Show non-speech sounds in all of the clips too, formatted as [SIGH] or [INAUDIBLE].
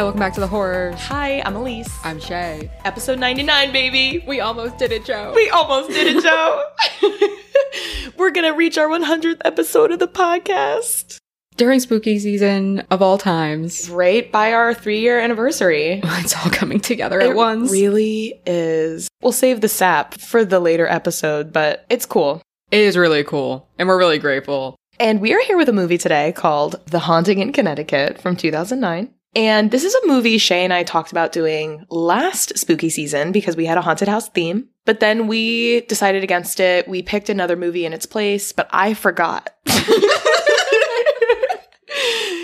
Hi, welcome back to the horror. Hi, I'm Elise. I'm Shay. Episode 99, baby. We almost did it, Joe. We almost did it, Joe. [LAUGHS] We're going to reach our 100th episode of the podcast. During spooky season of all times. Right by our three year anniversary. [LAUGHS] It's all coming together at it once. really is. We'll save the sap for the later episode, but it's cool. It is really cool. And we're really grateful. And we are here with a movie today called The Haunting in Connecticut from 2009. And this is a movie Shay and I talked about doing last spooky season because we had a haunted house theme. But then we decided against it. We picked another movie in its place, but I forgot. [LAUGHS]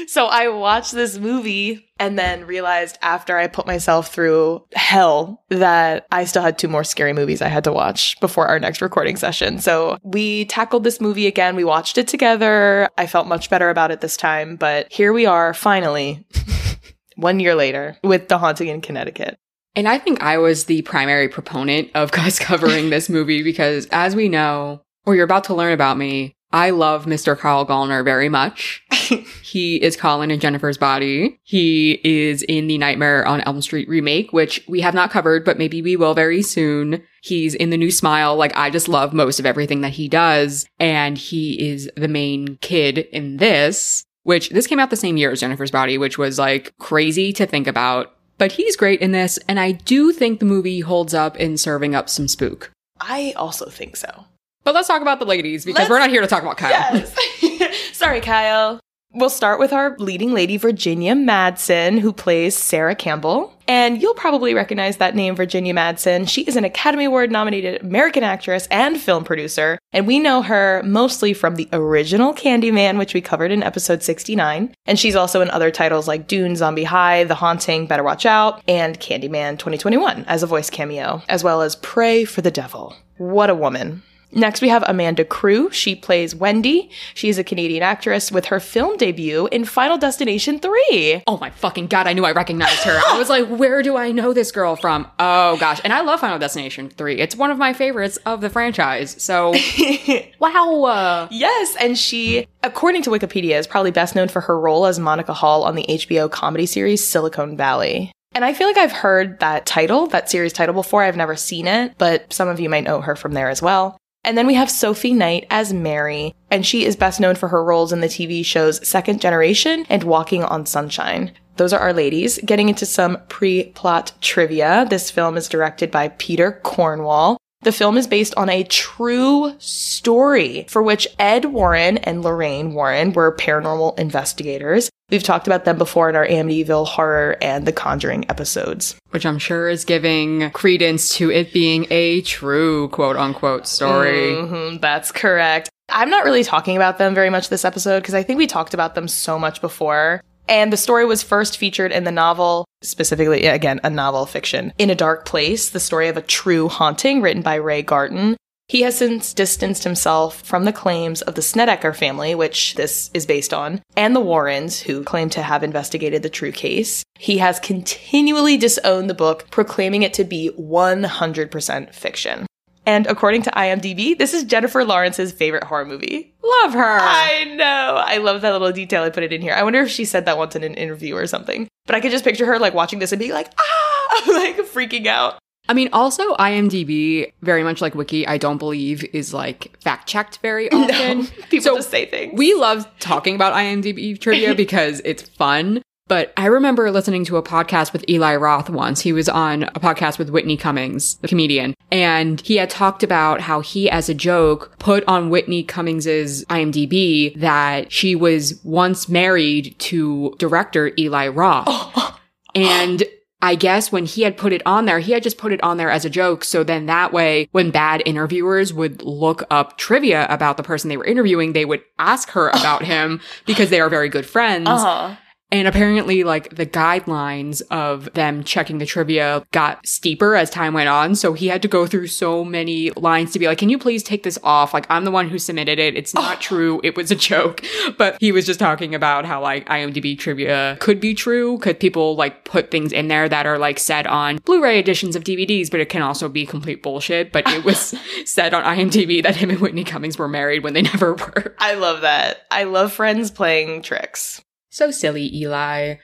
so I watched this movie and then realized after I put myself through hell that I still had two more scary movies I had to watch before our next recording session. So we tackled this movie again. We watched it together. I felt much better about it this time, but here we are finally. [LAUGHS] one year later with The Haunting in Connecticut. And I think I was the primary proponent of [LAUGHS] us covering this movie because, as we know, or you're about to learn about me, I love Mr. Kyle Gallner very much. [LAUGHS] he is Colin in Jennifer's Body. He is in the Nightmare on Elm Street remake, which we have not covered, but maybe we will very soon. He's in the new Smile. Like, I just love most of everything that he does. And he is the main kid in this which this came out the same year as Jennifer's Body, which was like crazy to think about. But he's great in this, and I do think the movie holds up in serving up some spook. I also think so. But let's talk about the ladies because let's, we're not here to talk about Kyle. Yes. [LAUGHS] Sorry, Kyle. We'll start with our leading lady, Virginia Madsen, who plays Sarah Campbell. And you'll probably recognize that name, Virginia Madsen. She is an Academy Award nominated American actress and film producer. And we know her mostly from the original Candyman, which we covered in episode 69. And she's also in other titles like Dune, Zombie High, The Haunting, Better Watch Out, and Candyman 2021 as a voice cameo, as well as Prey for the Devil. What a woman. Next, we have Amanda Crew. She plays Wendy. She's a Canadian actress with her film debut in Final Destination 3. Oh my fucking god, I knew I recognized her. I was like, where do I know this girl from? Oh gosh. And I love Final Destination 3. It's one of my favorites of the franchise. So, [LAUGHS] wow. Yes, and she, according to Wikipedia, is probably best known for her role as Monica Hall on the HBO comedy series Silicon Valley. And I feel like I've heard that title, that series title before. I've never seen it, but some of you might know her from there as well. And then we have Sophi Knight as Mary, and she is best known for her roles in the TV shows Second Generation and Walking on Sunshine. Those are our ladies. Getting into some pre plot trivia. This film is directed by Peter Cornwell. The film is based on a true story for which Ed Warren and Lorraine Warren were paranormal investigators. We've talked about them before in our Amityville horror and the Conjuring episodes. Which I'm sure is giving credence to it being a true quote unquote story. Mm-hmm, that's correct. I'm not really talking about them very much this episode because I think we talked about them so much before. And the story was first featured in the novel, specifically, again, a novel fiction, In a Dark Place, the story of a true haunting written by Ray Garton. He has since distanced himself from the claims of the Snedeker family, which this is based on, and the Warrens, who claim to have investigated the true case. He has continually disowned the book, proclaiming it to be 100% fiction. And according to IMDb, this is Jennifer Lawrence's favorite horror movie. Love her. I know. I love that little detail. I put it in here. I wonder if she said that once in an interview or something. But I could just picture her like watching this and being like, ah, [LAUGHS] like freaking out. I mean, also IMDb, very much like Wiki, I don't believe is like fact checked very [LAUGHS] often. No, people so just say things. We love talking about IMDb trivia [LAUGHS] because it's fun. But I remember listening to a podcast with Eli Roth once. He was on a podcast with Whitney Cummings, the comedian, and he had talked about how he, as a joke, put on Whitney Cummings's IMDb that she was once married to director Eli Roth. [LAUGHS] and I guess when he had put it on there, he had just put it on there as a joke. So then that way, when bad interviewers would look up trivia about the person they were interviewing, they would ask her about him because they are very good friends. Uh-huh. And apparently, like the guidelines of them checking the trivia got steeper as time went on. So he had to go through so many lines to be like, can you please take this off? Like, I'm the one who submitted it. It's not oh. true. It was a joke. [LAUGHS] But he was just talking about how like IMDb trivia could be true. Could people like put things in there that are like said on Blu-ray editions of DVDs, but it can also be complete bullshit. But it was [LAUGHS] [LAUGHS] said on IMDb that him and Whitney Cummings were married when they never were. I love that. I love friends playing tricks. So silly, Eli.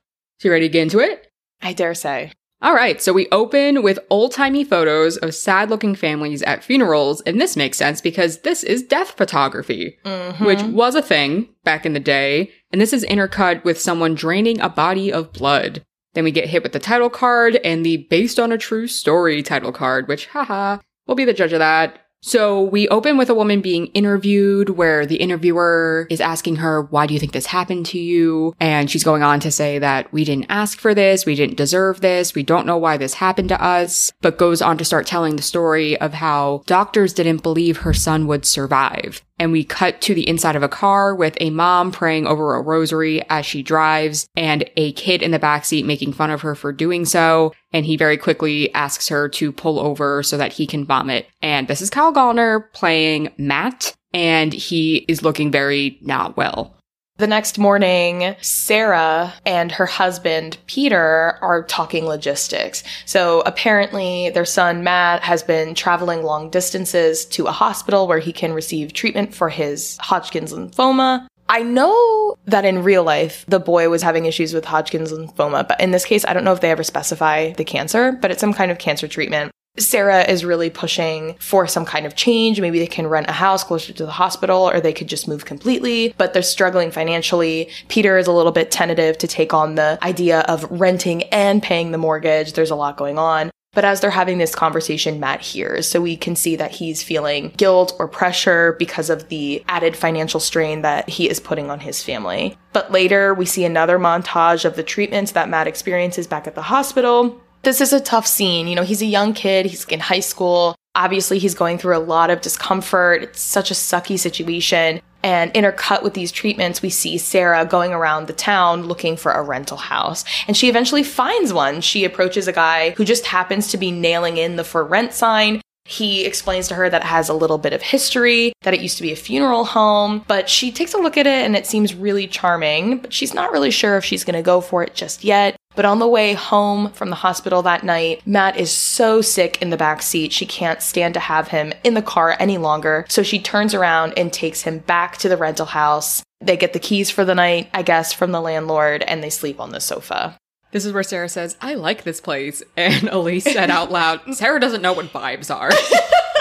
So you ready to get into it? I dare say. All right, so we open with old timey photos of sad looking families at funerals, and this makes sense because this is death photography, Mhm. which was a thing back in the day, and this is intercut with someone draining a body of blood. Then we get hit with the title card and the based on a true story title card, which, haha, we'll be the judge of that. So we open with a woman being interviewed where the interviewer is asking her, why do you think this happened to you? And she's going on to say that we didn't ask for this. We didn't deserve this. We don't know why this happened to us, but goes on to start telling the story of how doctors didn't believe her son would survive. And we cut to the inside of a car with a mom praying over a rosary as she drives and a kid in the backseat making fun of her for doing so. And he very quickly asks her to pull over so that he can vomit. And this is Kyle Gallner playing Matt, and he is looking very not well. The next morning, Sarah and her husband, Peter, are talking logistics. So apparently, their son, Matt, has been traveling long distances to a hospital where he can receive treatment for his Hodgkin's lymphoma. I know that in real life, the boy was having issues with Hodgkin's lymphoma, but in this case, I don't know if they ever specify the cancer, but it's some kind of cancer treatment. Sarah is really pushing for some kind of change. Maybe they can rent a house closer to the hospital or they could just move completely, but they're struggling financially. Peter is a little bit tentative to take on the idea of renting and paying the mortgage. There's a lot going on. But as they're having this conversation, Matt hears. So we can see that he's feeling guilt or pressure because of the added financial strain that he is putting on his family. But later, we see another montage of the treatments that Matt experiences back at the hospital. This is a tough scene. You know, he's a young kid, he's in high school. Obviously, he's going through a lot of discomfort. It's such a sucky situation. And intercut with these treatments, we see Sarah going around the town looking for a rental house. And she eventually finds one. She approaches a guy who just happens to be nailing in the for rent sign. He explains to her that it has a little bit of history, that it used to be a funeral home, but she takes a look at it and it seems really charming, but she's not really sure if she's gonna go for it just yet. But on the way home from the hospital that night, Matt is so sick in the back seat, she can't stand to have him in the car any longer. So she turns around and takes him back to the rental house. They get the keys for the night, I guess, from the landlord, and they sleep on the sofa. This is where Sarah says, I like this place. [LAUGHS] And Elise said out loud, Sarah doesn't know what vibes are. [LAUGHS]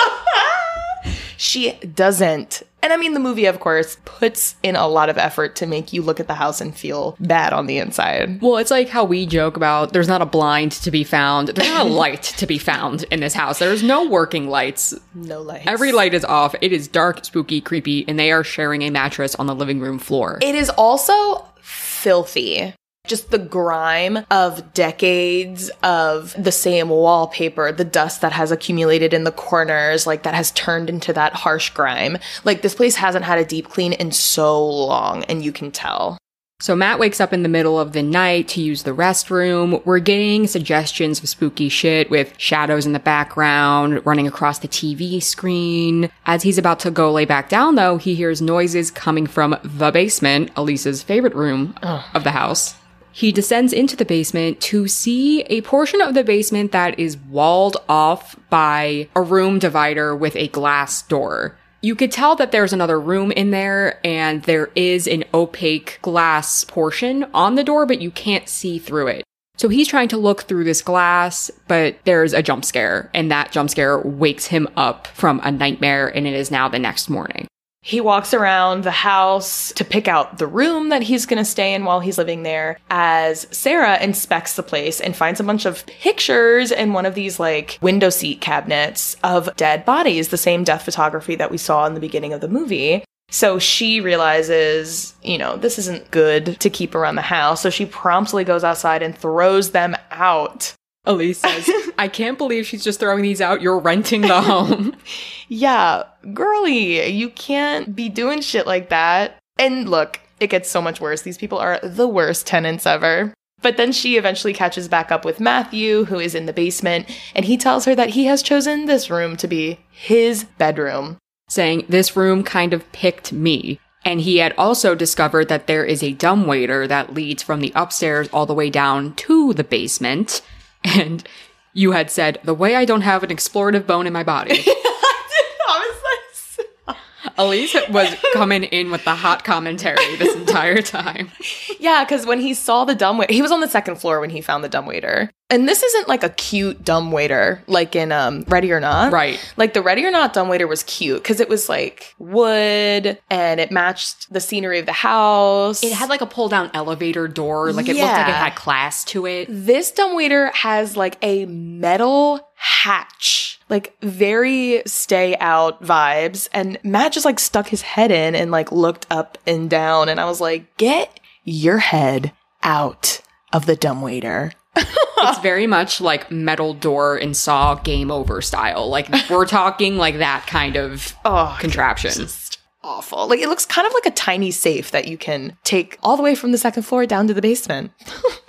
She doesn't. And I mean, the movie, of course, puts in a lot of effort to make you look at the house and feel bad on the inside. well, it's like how we joke about there's not a blind to be found. There's not a [LAUGHS] light to be found in this house. There's no working lights. No lights. Every light is off. It is dark, spooky, creepy, and they are sharing a mattress on the living room floor. It is also filthy. Just the grime of decades of the same wallpaper, the dust that has accumulated in the corners, like that has turned into that harsh grime. Like this place hasn't had a deep clean in so long, and you can tell. So Matt wakes up in the middle of the night to use the restroom. We're getting suggestions of spooky shit with shadows in the background running across the TV screen. As he's about to go lay back down though, he hears noises coming from the basement, Elise's favorite room of the house. He descends into the basement to see a portion of the basement that is walled off by a room divider with a glass door. You could tell that there's another room in there and there is an opaque glass portion on the door, but you can't see through it. So he's trying to look through this glass, but there's a jump scare and that jump scare wakes him up from a nightmare and it is now the next morning. He walks around the house to pick out the room that he's going to stay in while he's living there as Sarah inspects the place and finds a bunch of pictures in one of these like window seat cabinets of dead bodies, the same death photography that we saw in the beginning of the movie. So she realizes, you know, this isn't good to keep around the house. So she promptly goes outside and throws them out. Elise says, I can't believe she's just throwing these out. You're renting the home. [LAUGHS] Yeah, girly, you can't be doing shit like that. And look, it gets so much worse. These people are the worst tenants ever. But then she eventually catches back up with Matthew, who is in the basement, and he tells her that he has chosen this room to be his bedroom. saying this room kind of picked me. And he had also discovered that there is a dumbwaiter that leads from the upstairs all the way down to the basement. And you had said, the way I don't have an explorative bone in my body. [LAUGHS] Elise was coming in with the hot commentary this entire time. Yeah, because when he saw the dumbwaiter, he was on the second floor when he found the dumbwaiter. And this isn't like a cute dumbwaiter like in um, Ready or Not. Right. Like the Ready or Not dumbwaiter was cute because it was like wood and it matched the scenery of the house. It had like a pull down elevator door. Like it looked like it had class to it. this dumbwaiter has like a metal hatch, like very stay out vibes. And Matt just like stuck his head in and like looked up and down. And I was like, get your head out of the dumbwaiter. [LAUGHS] It's very much like metal door and saw game over style. Like we're talking like that kind of [LAUGHS] Oh, contraption. just awful. Like it looks kind of like a tiny safe that you can take all the way from the second floor down to the basement. [LAUGHS]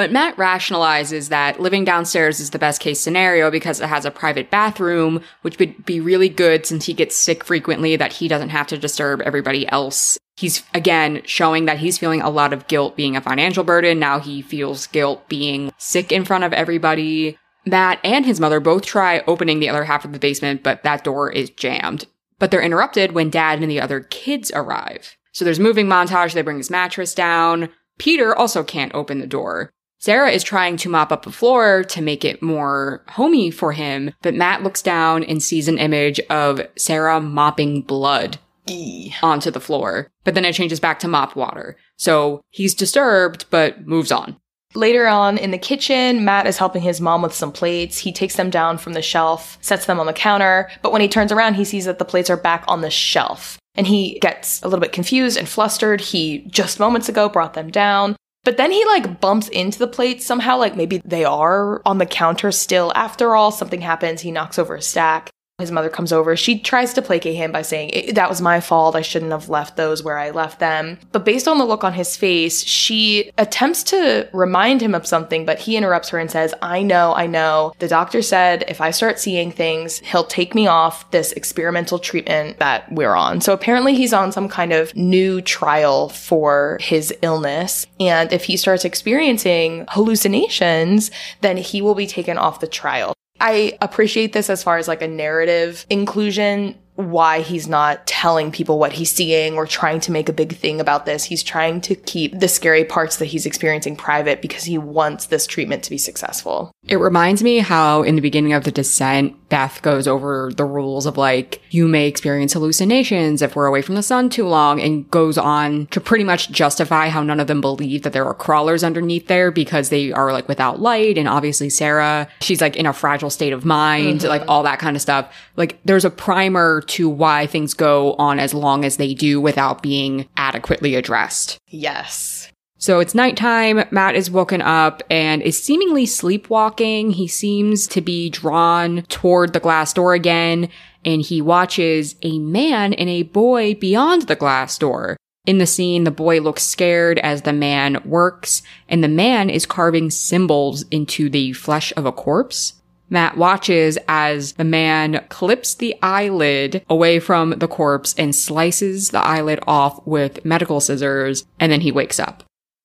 But Matt rationalizes that living downstairs is the best case scenario because it has a private bathroom, which would be really good since he gets sick frequently, that he doesn't have to disturb everybody else. He's again showing that he's feeling a lot of guilt being a financial burden. Now he feels guilt being sick in front of everybody. Matt and his mother both try opening the other half of the basement, but that door is jammed. But they're interrupted when dad and the other kids arrive. So there's moving montage, they bring his mattress down. Peter also can't open the door. Sarah is trying to mop up the floor to make it more homey for him, but Matt looks down and sees an image of Sarah mopping blood Eee. onto the floor. But then it changes back to mop water. So he's disturbed, but moves on. Later on in the kitchen, Matt is helping his mom with some plates. He takes them down from the shelf, sets them on the counter, but when he turns around, he sees that the plates are back on the shelf. And he gets a little bit confused and flustered. He just moments ago brought them down. But then he like bumps into the plates somehow, like maybe they are on the counter still. After all, something happens. He knocks over a stack. His mother comes over. She tries to placate him by saying, That was my fault. I shouldn't have left those where I left them. But based on the look on his face, she attempts to remind him of something, but he interrupts her and says, I know, I know. The doctor said if I start seeing things, he'll take me off this experimental treatment that we're on. So apparently he's on some kind of new trial for his illness. And if he starts experiencing hallucinations, then he will be taken off the trial. I appreciate this as far as like a narrative inclusion, why he's not telling people what he's seeing or trying to make a big thing about this. He's trying to keep the scary parts that he's experiencing private because he wants this treatment to be successful. It reminds me how in the beginning of The Descent, Beth goes over the rules of like, you may experience hallucinations if we're away from the sun too long and goes on to pretty much justify how none of them believe that there are crawlers underneath there because they are like without light. And obviously Sarah, she's like in a fragile state of mind, mm-hmm. like all that kind of stuff. Like there's a primer to why things go on as long as they do without being adequately addressed. Yes. So it's nighttime. Matt is woken up and is seemingly sleepwalking. He seems to be drawn toward the glass door again, and he watches a man and a boy beyond the glass door. In the scene, the boy looks scared as the man works, and the man is carving symbols into the flesh of a corpse. Matt watches as the man clips the eyelid away from the corpse and slices the eyelid off with medical scissors, and then he wakes up.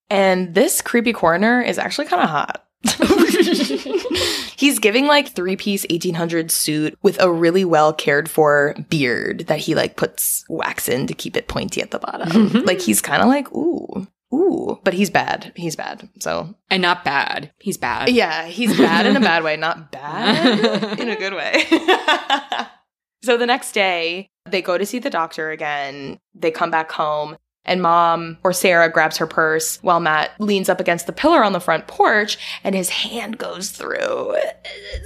And this creepy coroner is actually kind of hot. [LAUGHS] He's giving like three piece 1800 suit with a really well cared for beard that he like puts wax in to keep it pointy at the bottom. [LAUGHS] like he's kind of like, ooh, ooh, but he's bad. He's bad. So And not bad. He's bad. yeah, he's bad in a bad way, not [LAUGHS] bad in a good way. [LAUGHS] so the next day, they go to see the doctor again. They come back home. And mom or Sarah grabs her purse while Matt leans up against the pillar on the front porch and his hand goes through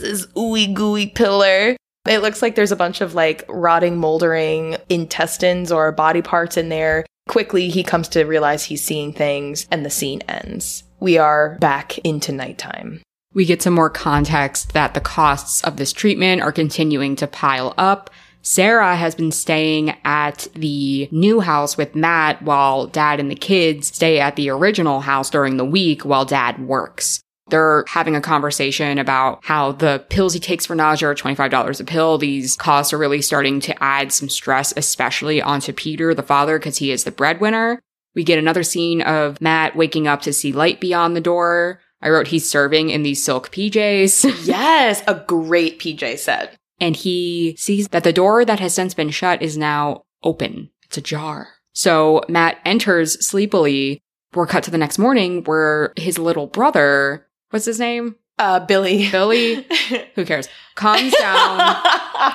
this ooey gooey pillar. It looks like there's a bunch of like rotting, moldering intestines or body parts in there. Quickly, he comes to realize he's seeing things and the scene ends. We are back into nighttime. We get some more context that the costs of this treatment are continuing to pile up. Sarah has been staying at the new house with Matt while dad and the kids stay at the original house during the week while dad works. They're having a conversation about how the pills he takes for nausea are $25 a pill. These costs are really starting to add some stress, especially onto Peter, the father, because he is the breadwinner. We get another scene of Matt waking up to see light beyond the door. I wrote he's serving in these silk PJs. [LAUGHS] Yes, a great PJ set. and he sees that the door that has since been shut is now open. It's ajar. So Matt enters sleepily, we're cut to the next morning where his little brother, what's his name? Uh, Billy. Billy, [LAUGHS] who cares, comes down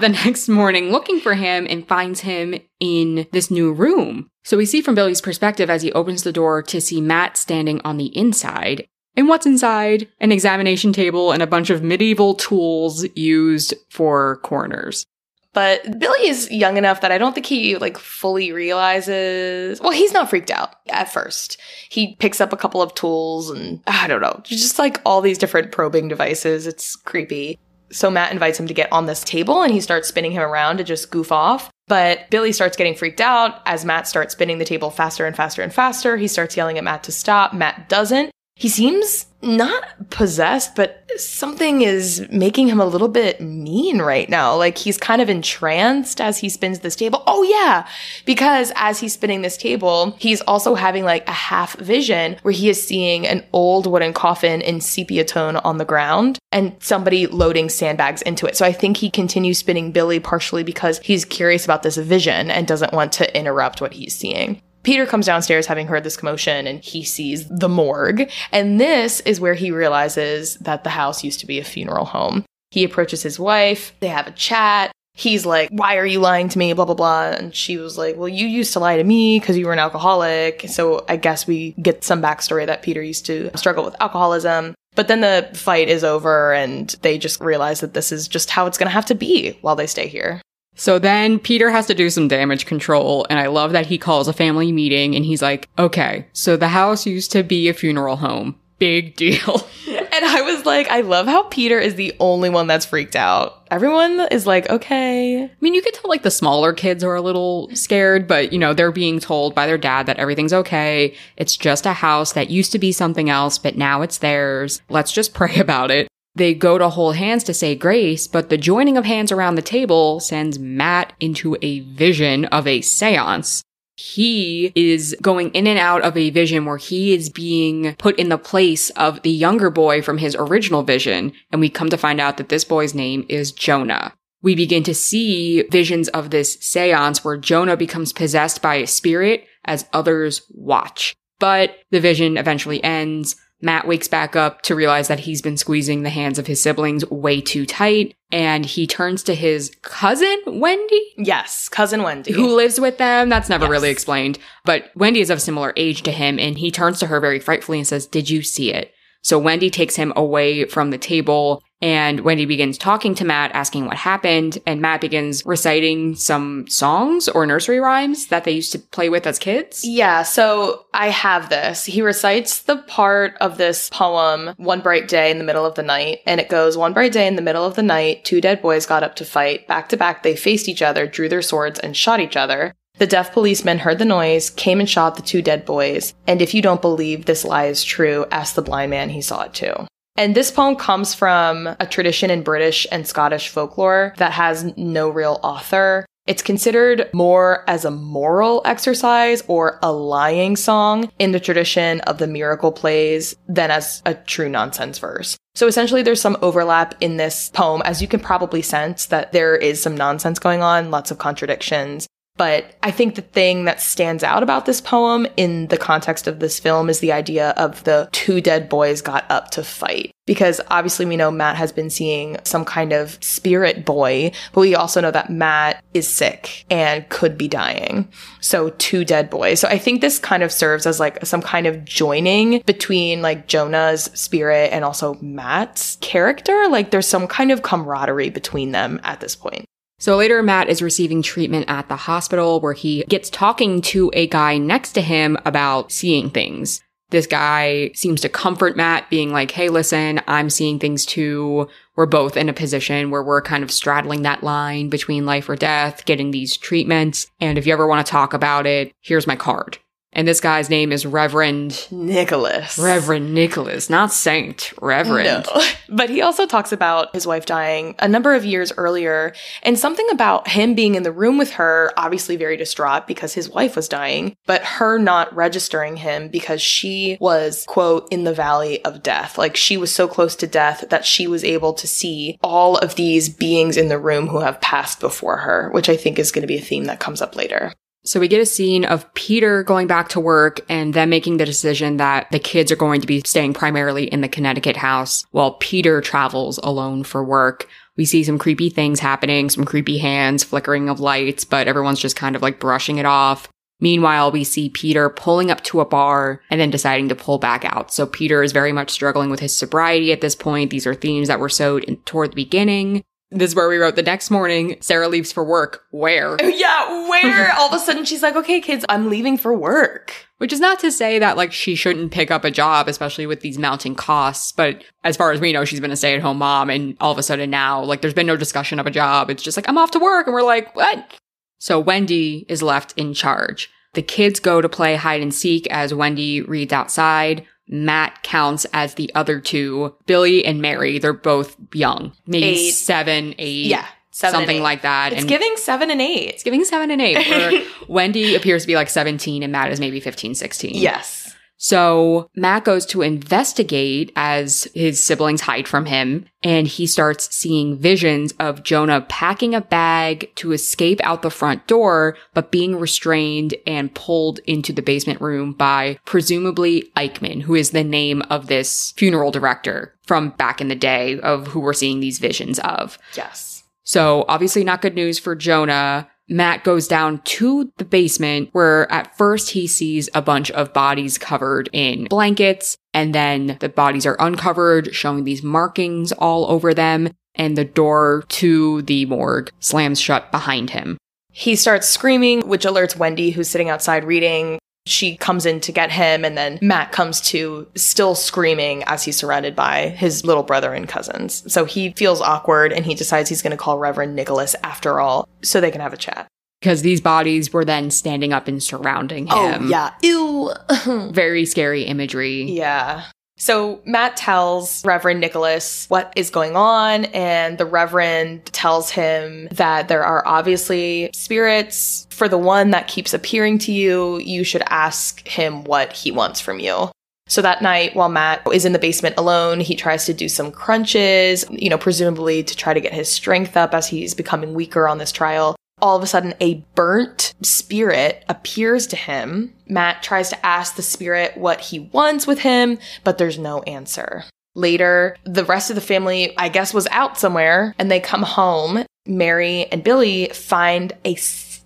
the next morning looking for him and finds him in this new room. So we see from Billy's perspective as he opens the door to see Matt standing on the inside. And what's inside? An examination table and a bunch of medieval tools used for coroners. But Billy is young enough that I don't think he like fully realizes. Well, he's not freaked out at first. He picks up a couple of tools and I don't know, just like all these different probing devices. It's creepy. So Matt invites him to get on this table and he starts spinning him around to just goof off. But Billy starts getting freaked out as Matt starts spinning the table faster and faster and faster. He starts yelling at Matt to stop. Matt doesn't. He seems not possessed, but something is making him a little bit mean right now. Like he's kind of entranced as he spins this table. Oh yeah, because as he's spinning this table, he's also having like a half vision where he is seeing an old wooden coffin in sepia tone on the ground and somebody loading sandbags into it. So I think he continues spinning Billy partially because he's curious about this vision and doesn't want to interrupt what he's seeing. Peter comes downstairs having heard this commotion and he sees the morgue. And this is where he realizes that the house used to be a funeral home. He approaches his wife, they have a chat. He's like, Why are you lying to me? Blah, blah, blah. And she was like, Well, you used to lie to me because you were an alcoholic. So I guess we get some backstory that Peter used to struggle with alcoholism. But then the fight is over and they just realize that this is just how it's going to have to be while they stay here. So then Peter has to do some damage control, and I love that he calls a family meeting and he's like, okay, so the house used to be a funeral home. Big [LAUGHS] deal. And I was like, I love how Peter is the only one that's freaked out. Everyone is like, okay. I mean, you could tell like the smaller kids are a little scared, but you know, they're being told by their dad that everything's okay. It's just a house that used to be something else, but now it's theirs. Let's just pray [LAUGHS] about it. They go to hold hands to say grace, but the joining of hands around the table sends Matt into a vision of a seance. He is going in and out of a vision where he is being put in the place of the younger boy from his original vision. And we come to find out that this boy's name is Jonah. We begin to see visions of this seance where Jonah becomes possessed by a spirit as others watch. But the vision eventually ends. Matt wakes back up to realize that he's been squeezing the hands of his siblings way too tight. And he turns to his cousin, Wendy, Yes, cousin Wendy. who lives with them. That's never Yes. really explained. But Wendy is of similar age to him. And he turns to her very frightfully and says, Did you see it? So Wendy takes him away from the table and Wendy begins talking to Matt, asking what happened. And Matt begins reciting some songs or nursery rhymes that they used to play with as kids. Yeah, so I have this. He recites the part of this poem, One Bright Day in the Middle of the Night, and it goes One bright day in the middle of the night, two dead boys got up to fight. Back to back, they faced each other, drew their swords, and shot each other. The deaf policeman heard the noise, came and shot the two dead boys. And if you don't believe this lie is true, ask the blind man, he saw it too. And this poem comes from a tradition in British and Scottish folklore that has no real author. It's considered more as a moral exercise or a lying song in the tradition of the miracle plays than as a true nonsense verse. So essentially, there's some overlap in this poem, as you can probably sense that there is some nonsense going on, lots of contradictions. But I think the thing that stands out about this poem in the context of this film is the idea of the two dead boys got up to fight. Because obviously we know Matt has been seeing some kind of spirit boy, but we also know that Matt is sick and could be dying. So two dead boys. So I think this kind of serves as like some kind of joining between like Jonah's spirit and also Matt's character. Like there's some kind of camaraderie between them at this point. So later, Matt is receiving treatment at the hospital where he gets talking to a guy next to him about seeing things. This guy seems to comfort Matt, being like, Hey, listen, I'm seeing things too. We're both in a position where we're kind of straddling that line between life or death, getting these treatments. And if you ever want to talk about it, here's my card. And this guy's name is Reverend Nicholas. Reverend Nicholas, not Saint, Reverend. No. [LAUGHS] But he also talks about his wife dying a number of years earlier and something about him being in the room with her, obviously very distraught because his wife was dying, but her not registering him because she was, quote, in the valley of death. Like she was so close to death that she was able to see all of these beings in the room who have passed before her, which I think is going to be a theme that comes up later. So we get a scene of Peter going back to work and then making the decision that the kids are going to be staying primarily in the Connecticut house while Peter travels alone for work. We see some creepy things happening, some creepy hands, flickering of lights, but everyone's just kind of like brushing it off. Meanwhile, we see Peter pulling up to a bar and then deciding to pull back out. So Peter is very much struggling with his sobriety at this point. These are themes that were sowed in, toward the beginning. This is where we wrote the next morning, Sarah leaves for work. Where? [LAUGHS] Yeah, where all of a sudden she's like, okay, kids, I'm leaving for work. Which is not to say that like she shouldn't pick up a job, especially with these mounting costs. But as far as we know, she's been a stay at home mom. And all of a sudden now, like there's been no discussion of a job. It's just like, I'm off to work. And we're like, what? So Wendy is left in charge. The kids go to play hide and seek as Wendy reads outside. Matt counts as the other two, Billy and Mary. They're both young, maybe Eight. seven, eight, Yeah, seven something eight. like that. It's and giving seven and eight. it's giving seven and eight. Where [LAUGHS] Wendy appears to be like 17 and Matt is maybe 15, 16. Yes. So Matt goes to investigate as his siblings hide from him, and he starts seeing visions of Jonah packing a bag to escape out the front door, but being restrained and pulled into the basement room by presumably Aickman, who is the name of this funeral director from back in the day of who we're seeing these visions of. Yes. So obviously not good news for Jonah. Matt goes down to the basement where at first he sees a bunch of bodies covered in blankets and then the bodies are uncovered, showing these markings all over them and the door to the morgue slams shut behind him. He starts screaming, which alerts Wendy, who's sitting outside reading. She comes in to get him, and then Matt comes to, still screaming as he's surrounded by his little brother and cousins. So he feels awkward and he decides he's going to call Reverend Nicholas after all so they can have a chat. Because these bodies were then standing up and surrounding oh, him. Oh, yeah. Ew. Very scary imagery. Yeah. So Matt tells Reverend Nicholas what is going on, and the Reverend tells him that there are obviously spirits. For the one that keeps appearing to you, you should ask him what he wants from you. So that night, while Matt is in the basement alone, he tries to do some crunches, you know, presumably to try to get his strength up as he's becoming weaker on this trial all of a sudden a burnt spirit appears to him. Matt tries to ask the spirit what he wants with him, but there's no answer. Later, the rest of the family, I guess, was out somewhere and they come home. Mary and Billy find a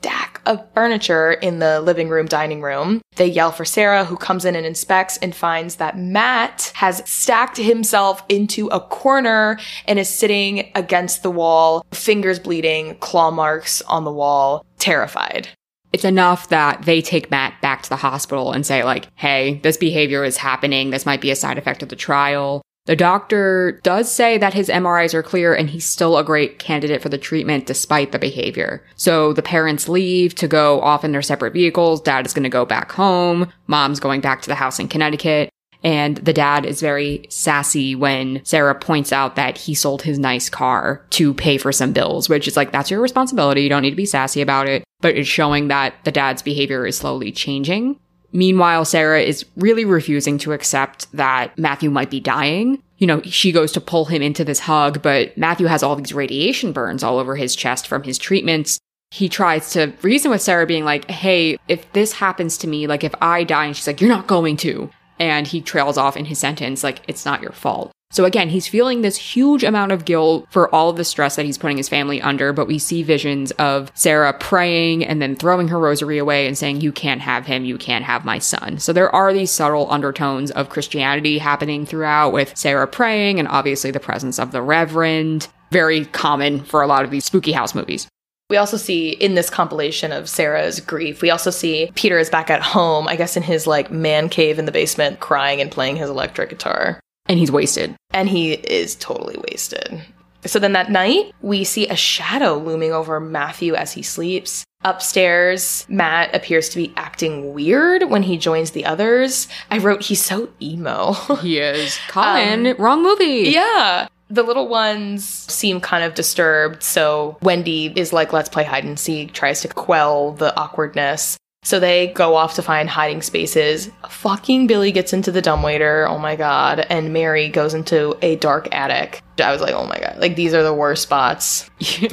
stack of furniture in the living room, dining room. They yell for Sarah, who comes in and inspects and finds that Matt has stacked himself into a corner and is sitting against the wall, fingers bleeding, claw marks on the wall, terrified. it's enough that they take Matt back to the hospital and say, like, hey, this behavior is happening. This might be a side effect of the trial. The doctor does say that his MRIs are clear and he's still a great candidate for the treatment despite the behavior. So the parents leave to go off in their separate vehicles. Dad is going to go back home. Mom's going back to the house in Connecticut. And the dad is very sassy when Sarah points out that he sold his nice car to pay for some bills, which is like, that's your responsibility. You don't need to be sassy about it. But it's showing that the dad's behavior is slowly changing. Meanwhile, Sarah is really refusing to accept that Matthew might be dying. You know, she goes to pull him into this hug, but Matthew has all these radiation burns all over his chest from his treatments. He tries to reason with Sarah, being like, hey, if this happens to me, like if I die, and she's like, you're not going to. And he trails off in his sentence, like, it's not your fault. So again, he's feeling this huge amount of guilt for all of the stress that he's putting his family under, but we see visions of Sarah praying and then throwing her rosary away and saying, You can't have him, you can't have my son. So there are these subtle undertones of Christianity happening throughout with Sarah praying and obviously the presence of the Reverend. Very common for a lot of these spooky house movies. We also see in this compilation of Sarah's grief, we also see Peter is back at home, I guess in his like man cave in the basement, crying and playing his electric guitar. And he's wasted. And he is totally wasted. So then that night, we see a shadow looming over Matthew as he sleeps. Upstairs, Matt appears to be acting weird when he joins the others. I wrote, he's so emo. [LAUGHS] He is. Colin, um, wrong movie. yeah. The little ones seem kind of disturbed, so Wendy is like, let's play hide and seek, tries to quell the awkwardness. So they go off to find hiding spaces. Fucking Billy gets into the dumbwaiter, oh my god, and Mary goes into a dark attic. I was like, oh my god, like these are the worst spots. [LAUGHS]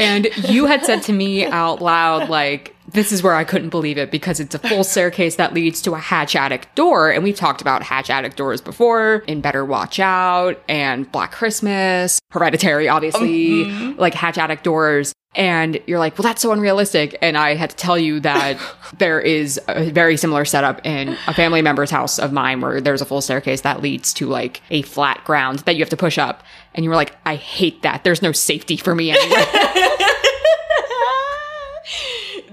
And you had said to me out loud, like, This is where I couldn't believe it because it's a full staircase that leads to a hatch attic door. And we've talked about hatch attic doors before in Better Watch Out and Black Christmas, Hereditary, obviously, mm-hmm. like hatch attic doors. And you're like, well, that's so unrealistic. And I had to tell you that [LAUGHS] there is a very similar setup in a family member's house of mine where there's a full staircase that leads to like a flat ground that you have to push up. And you were like, I hate that. There's no safety for me anywhere. [LAUGHS]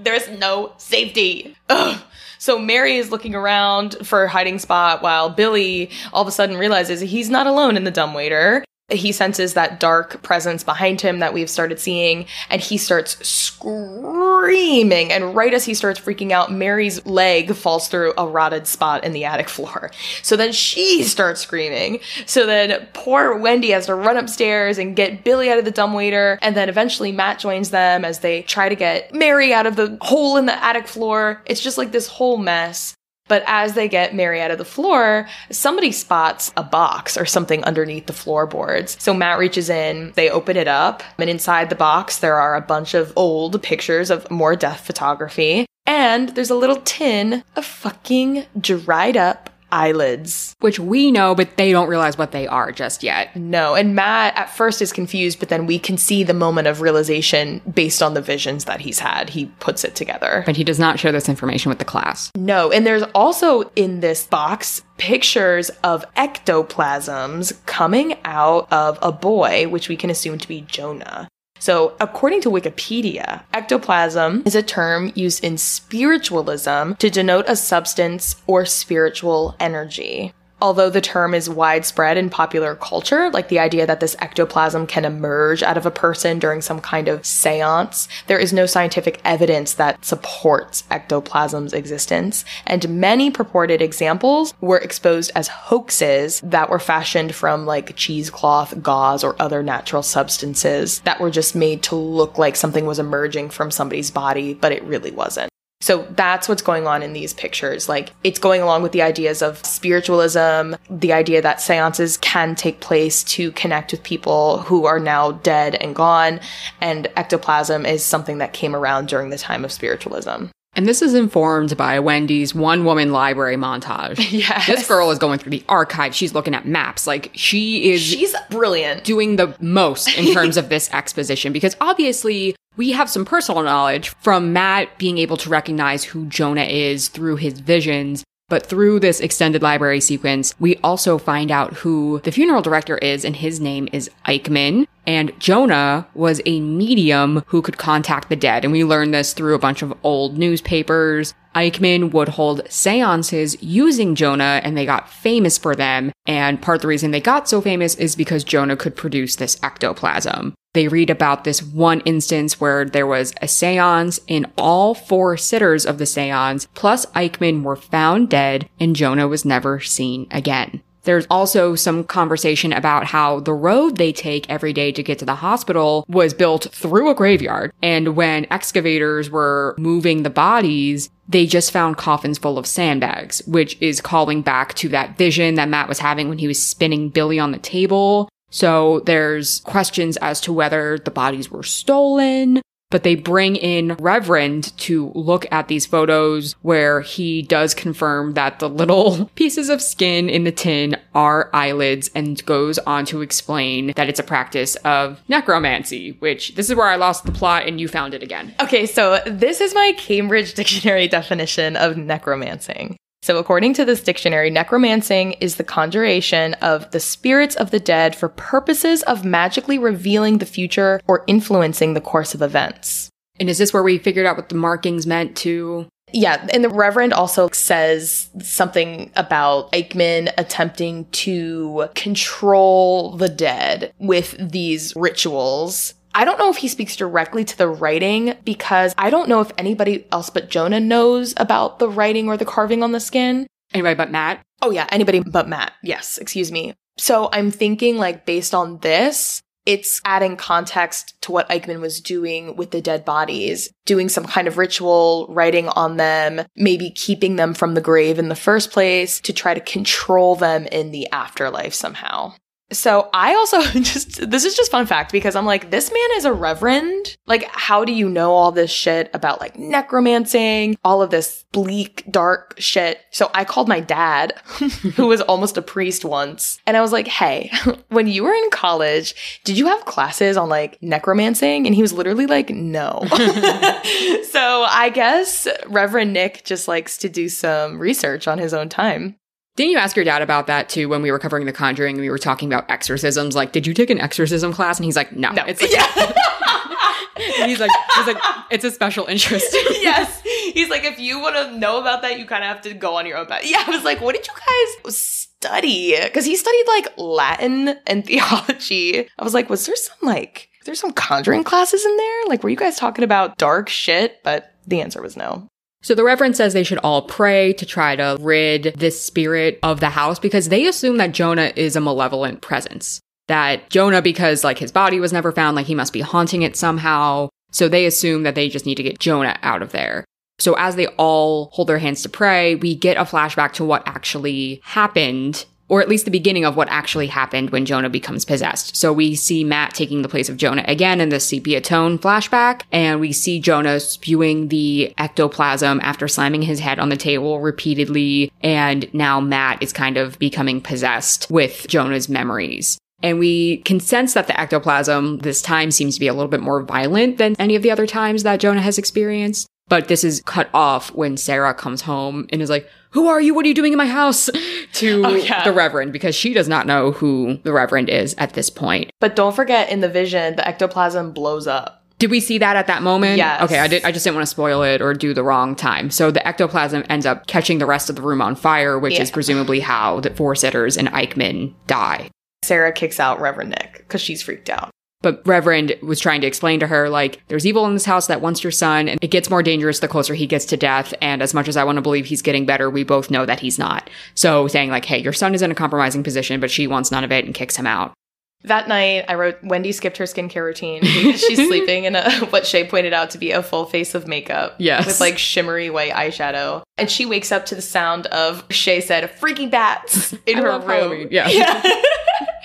There's no safety. Ugh. So Mary is looking around for a hiding spot while Billy all of a sudden realizes he's not alone in the dumbwaiter. He senses that dark presence behind him that we've started seeing, and he starts screaming. And right as he starts freaking out, Mary's leg falls through a rotted spot in the attic floor. So then she starts screaming. So then poor Wendy has to run upstairs and get Billy out of the dumbwaiter. And then eventually Matt joins them as they try to get Mary out of the hole in the attic floor. It's just like this whole mess. But as they get Mary out of the floor, somebody spots a box or something underneath the floorboards. So Matt reaches in, they open it up, and inside the box, there are a bunch of old pictures of more death photography. And there's a little tin of fucking dried up eyelids. which we know, but they don't realize what they are just yet. No, and Matt at first is confused, but then we can see the moment of realization based on the visions that he's had. He puts it together. But he does not share this information with the class. No, and there's also in this box pictures of ectoplasms coming out of a boy, which we can assume to be Jonah. So, according to Wikipedia, ectoplasm is a term used in spiritualism to denote a substance or spiritual energy. Although the term is widespread in popular culture, like the idea that this ectoplasm can emerge out of a person during some kind of seance, there is no scientific evidence that supports ectoplasm's existence. And many purported examples were exposed as hoaxes that were fashioned from like cheesecloth, gauze, or other natural substances that were just made to look like something was emerging from somebody's body, but it really wasn't. So that's what's going on in these pictures. Like it's going along with the ideas of spiritualism, the idea that seances can take place to connect with people who are now dead and gone. And ectoplasm is something that came around during the time of spiritualism. And this is informed by Wendy's one woman library montage. [LAUGHS] Yes. This girl is going through the archive. She's looking at maps. Like she is She's brilliant. doing the most in [LAUGHS] terms of this exposition because obviously we have some personal knowledge from Matt being able to recognize who Jonah is through his visions. But through this extended library sequence, we also find out who the funeral director is, and his name is Aickman. And Jonah was a medium who could contact the dead. And we learned this through a bunch of old newspapers. Aickman would hold seances using Jonah, and they got famous for them. And part of the reason they got so famous is because Jonah could produce this ectoplasm. They read about this one instance where there was a seance and all four sitters of the seance plus Eichmann were found dead and Jonah was never seen again. There's also some conversation about how the road they take every day to get to the hospital was built through a graveyard. And when excavators were moving the bodies, they just found coffins full of sandbags, which is calling back to that vision that Matt was having when he was spinning Billy on the table. So there's questions as to whether the bodies were stolen, but they bring in Reverend to look at these photos where he does confirm that the little [LAUGHS] pieces of skin in the tin are eyelids and goes on to explain that it's a practice of necromancy, which this is where I lost the plot and you found it again. Okay, so this is my Cambridge [LAUGHS] Dictionary definition of necromancing. So, according to this dictionary, necromancing is the conjuration of the spirits of the dead for purposes of magically revealing the future or influencing the course of events. And is this where we figured out what the markings meant to? Yeah, and the Reverend also says something about Aickman attempting to control the dead with these rituals. I don't know if he speaks directly to the writing because I don't know if anybody else but Jonah knows about the writing or the carving on the skin. Anybody but Matt? Oh, yeah, anybody but Matt. Yes, excuse me. So I'm thinking, like, based on this, it's adding context to what Aickman was doing with the dead bodies, doing some kind of ritual, writing on them, maybe keeping them from the grave in the first place to try to control them in the afterlife somehow. So I also [LAUGHS] just, this is just fun fact because I'm like, this man is a reverend. Like, how do you know all this shit about like necromancing, all of this bleak, dark shit? So I called my dad, [LAUGHS] who was almost a priest once, and I was like, hey, [LAUGHS] when you were in college, did you have classes on like necromancing? And he was literally like, no. so I guess Reverend Nick just likes to do some research on his own time. Didn't you ask your dad about that too when we were covering The Conjuring and we were talking about exorcisms? Like, did you take an exorcism class? And he's like, no. No. It's like, [LAUGHS] he's like, he's like, it's a special interest. [LAUGHS] yes. He's like, if you want to know about that, you kind of have to go on your own path. Yeah, I was like, what did you guys study? Because he studied like Latin and [LAUGHS] theology. I was like, was there some like, there's some conjuring classes in there? Like, were you guys talking about dark shit? But the answer was no. So the Reverend says they should all pray to try to rid this spirit of the house because they assume that Jonah is a malevolent presence. That Jonah, because like his body was never found, like he must be haunting it somehow. So they assume that they just need to get Jonah out of there. So as they all hold their hands to pray, we get a flashback to what actually happened or at least the beginning of what actually happened when Jonah becomes possessed. So we see Matt taking the place of Jonah again in the sepia tone flashback, and we see Jonah spewing the ectoplasm after slamming his head on the table repeatedly, and now Matt is kind of becoming possessed with Jonah's memories. And we can sense that the ectoplasm this time seems to be a little bit more violent than any of the other times that Jonah has experienced. But this is cut off when Sarah comes home and is like, Who are you? What are you doing in my house? to [LAUGHS] Oh, yeah. the Reverend because she does not know who the Reverend is at this point. But don't forget, in the vision, the ectoplasm blows up. Did we see that at that moment? Yes. Okay, I did I just didn't want to spoil it or do the wrong time. So the ectoplasm ends up catching the rest of the room on fire, which is presumably how the four sitters and Aickman die. Sarah kicks out Reverend Nick because she's freaked out. But Reverend was trying to explain to her, like, there's evil in this house that wants your son, and it gets more dangerous the closer he gets to death. And as much as I want to believe he's getting better, we both know that he's not. So saying, like, hey, your son is in a compromising position, but she wants none of it and kicks him out. That night, I wrote Wendy skipped her skincare routine because she's [LAUGHS] sleeping in a what Shay pointed out to be a full face of makeup. Yes. With like shimmery white eyeshadow. And she wakes up to the sound of Shay said, freaky bats [LAUGHS] in I her room. Halloween, yeah. [LAUGHS]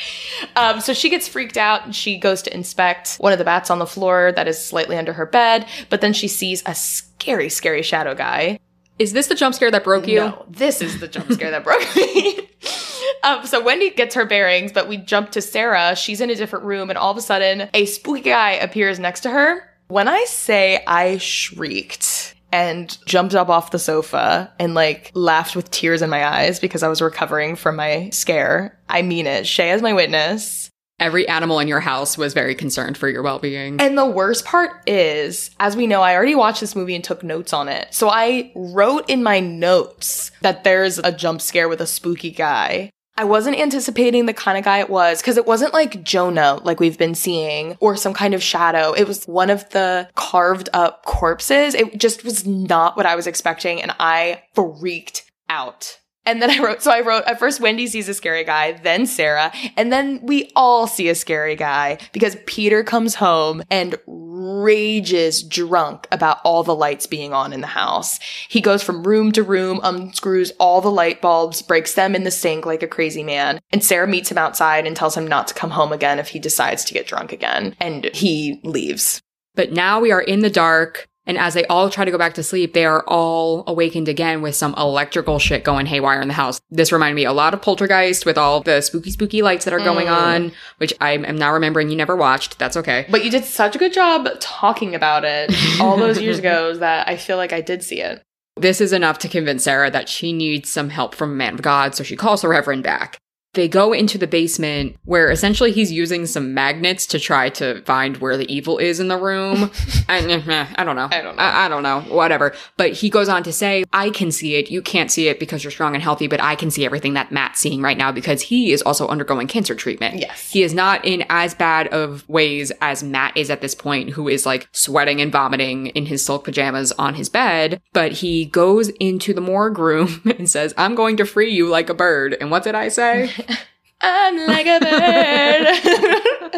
um, so she gets freaked out and she goes to inspect one of the bats on the floor that is slightly under her bed, but then she sees a scary, scary shadow guy. Is this the jump scare that broke you? No, this is the jump scare that broke me. [LAUGHS] um, so Wendy gets her bearings, but we jump to Sarah. She's in a different room, and all of a sudden, a spooky guy appears next to her. When I say I shrieked and jumped up off the sofa and like laughed with tears in my eyes because I was recovering from my scare, I mean it. Shay is my witness. Every animal in your house was very concerned for your well being. And the worst part is, as we know, I already watched this movie and took notes on it. So I wrote in my notes that there's a jump scare with a spooky guy. I wasn't anticipating the kind of guy it was because it wasn't like Jonah, like we've been seeing, or some kind of shadow. It was one of the carved up corpses. It just was not what I was expecting, and I freaked out. And then I wrote, so I wrote, at first Wendy sees a scary guy, then Sarah, and then we all see a scary guy because Peter comes home and rages drunk about all the lights being on in the house. He goes from room to room, unscrews all the light bulbs, breaks them in the sink like a crazy man. And Sarah meets him outside and tells him not to come home again if he decides to get drunk again. And he leaves. But now we are in the dark. And as they all try to go back to sleep, they are all awakened again with some electrical shit going haywire in the house. This reminded me a lot of Poltergeist with all the spooky, spooky lights that are going mm. on, which I am now remembering you never watched. That's okay. But you did such a good job talking about it [LAUGHS] all those years ago that I feel like I did see it. This is enough to convince Sarah that she needs some help from a man of God, so she calls the Reverend back. They go into the basement where essentially he's using some magnets to try to find where the evil is in the room. [LAUGHS] and eh, I don't know. I don't know. I, I don't know. Whatever. But he goes on to say, I can see it. You can't see it because you're strong and healthy, but I can see everything that Matt's seeing right now because he is also undergoing cancer treatment. Yes. He is not in as bad of ways as Matt is at this point, who is like sweating and vomiting in his silk pajamas on his bed. But he goes into the morgue room [LAUGHS] and says, I'm going to free you like a bird. And what did I say? [LAUGHS] [LAUGHS] I'm like a bird.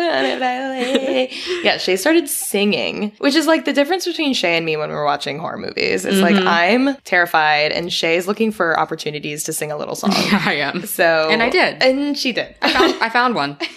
yeah, Shay started singing, which is like the difference between Shay and me when we're watching horror movies. It's like Mhm. I'm terrified and Shay's looking for opportunities to sing a little song. [LAUGHS] Yeah, I am. So And I did. And she did. I found, I found one. [LAUGHS]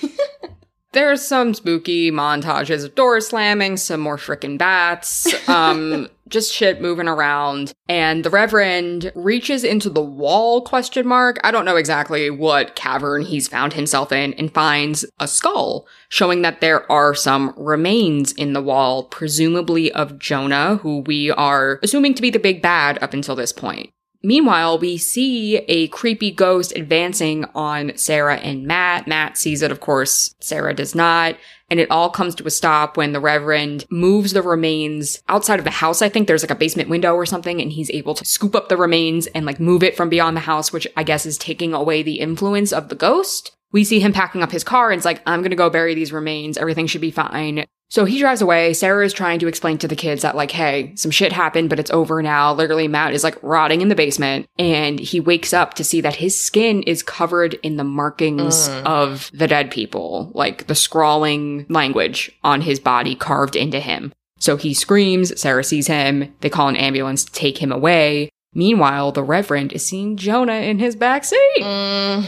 There's some spooky montages of doors slamming, some more frickin' bats, [LAUGHS] um, just shit moving around. And the Reverend reaches into the wall, question mark. I don't know exactly what cavern he's found himself in and finds a skull, showing that there are some remains in the wall, presumably of Jonah, who we are assuming to be the big bad up until this point. Meanwhile, we see a creepy ghost advancing on Sarah and Matt. Matt sees it, of course. Sarah does not. And it all comes to a stop when the Reverend moves the remains outside of the house. I think there's like a basement window or something, and he's able to scoop up the remains and like move it from beyond the house, which I guess is taking away the influence of the ghost. We see him packing up his car and it's like, I'm gonna go bury these remains. Everything should be fine. So he drives away. Sarah is trying to explain to the kids that, like, hey, some shit happened, but it's over now. Literally, Matt is like rotting in the basement and he wakes up to see that his skin is covered in the markings Mm. of the dead people, like the scrawling language on his body carved into him. So he screams. Sarah sees him. They call an ambulance to take him away. Meanwhile, the Reverend is seeing Jonah in his backseat.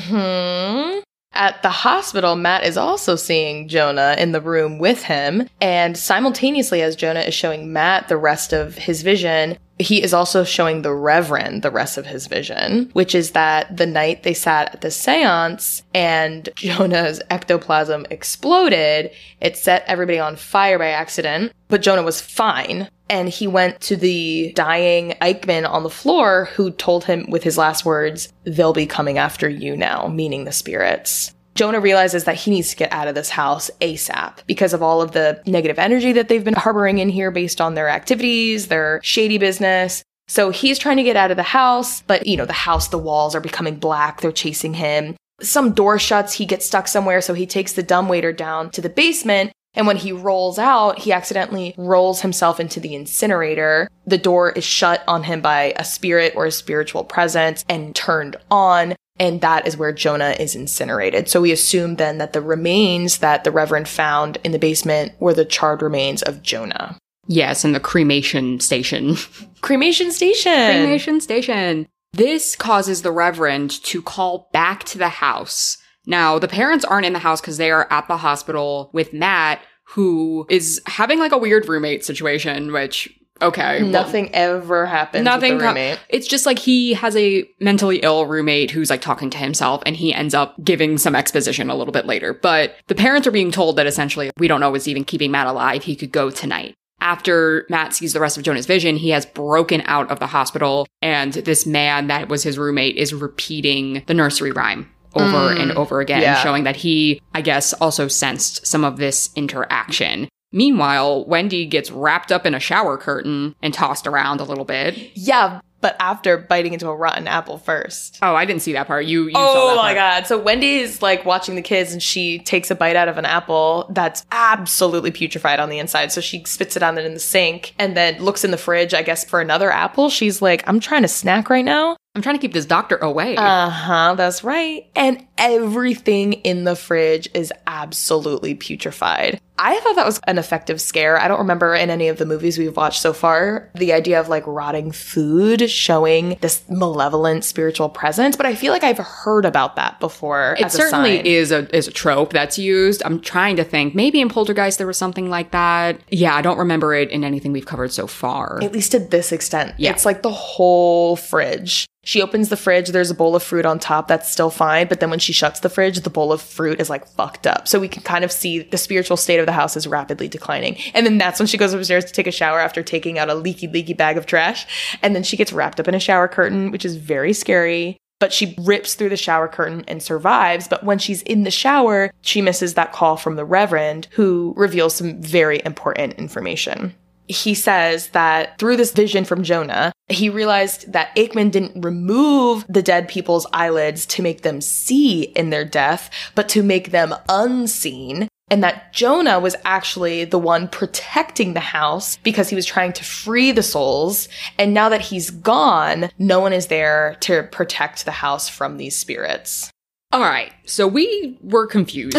hmm At the hospital, Matt is also seeing Jonah in the room with him. And simultaneously, as Jonah is showing Matt the rest of his vision, he is also showing the Reverend the rest of his vision, which is that the night they sat at the seance and [LAUGHS] Jonah's ectoplasm exploded, it set everybody on fire by accident, but Jonah was fine. And he went to the dying Aickman on the floor who told him with his last words, they'll be coming after you now, meaning the spirits. Jonah realizes that he needs to get out of this house ASAP because of all of the negative energy that they've been harboring in here based on their activities, their shady business. So he's trying to get out of the house, but you know, the house, the walls are becoming black. They're chasing him. Some door shuts. He gets stuck somewhere. So he takes the dumbwaiter down to the basement. And when he rolls out, he accidentally rolls himself into the incinerator. The door is shut on him by a spirit or a spiritual presence and turned on. And that is where Jonah is incinerated. So we assume then that the remains that the Reverend found in the basement were the charred remains of Jonah. Yes, in the cremation station. [LAUGHS] Cremation station. cremation station. This causes the Reverend to call back to the house. Now, the parents aren't in the house because they are at the hospital with Matt, who is having like a weird roommate situation, which, okay. well, Nothing ever happens. Nothing With the co- roommate. it's just like he has a mentally ill roommate who's like talking to himself and he ends up giving some exposition a little bit later. But the parents are being told that essentially we don't know what's even keeping Matt alive. He could go tonight. After Matt sees the rest of Jonah's vision, he has broken out of the hospital and this man that was his roommate is repeating the nursery rhyme over Mm. and over again, Yeah. showing that he, I guess, also sensed some of this interaction. Meanwhile, Wendy gets wrapped up in a shower curtain and tossed around a little bit. Yeah, but after biting into a rotten apple first. Oh, I didn't see that part. You, you saw Oh my god. So Wendy is like watching the kids and she takes a bite out of an apple that's absolutely putrefied on the inside. So she spits it on it in the sink and then looks in the fridge, I guess, for another apple. She's like, I'm trying to snack right now. I'm trying to keep this doctor away. Uh huh, that's right. And everything in the fridge is absolutely putrefied. I thought that was an effective scare. I don't remember in any of the movies we've watched so far the idea of like rotting food showing this malevolent spiritual presence, but I feel like I've heard about that before. it as a certainly sign. is a is a trope that's used. I'm trying to think. Maybe in Poltergeist there was something like that. Yeah, I don't remember it in anything we've covered so far. At least to this extent. Yeah. It's like the whole fridge. She opens the fridge, there's a bowl of fruit on top, that's still fine. But then when she shuts the fridge, the bowl of fruit is like fucked up. So we can kind of see the spiritual state of the house is rapidly declining. And then that's when she goes upstairs to take a shower after taking out a leaky, leaky bag of trash. And then she gets wrapped up in a shower curtain, which is very scary. But she rips through the shower curtain and survives. But when she's in the shower, she misses that call from the Reverend, who reveals some very important information he says that through this vision from Jonah, he realized that Aickman didn't remove the dead people's eyelids to make them see in their death, but to make them unseen. And that Jonah was actually the one protecting the house because he was trying to free the souls. And now that he's gone, no one is there to protect the house from these spirits. All right. So we were confused.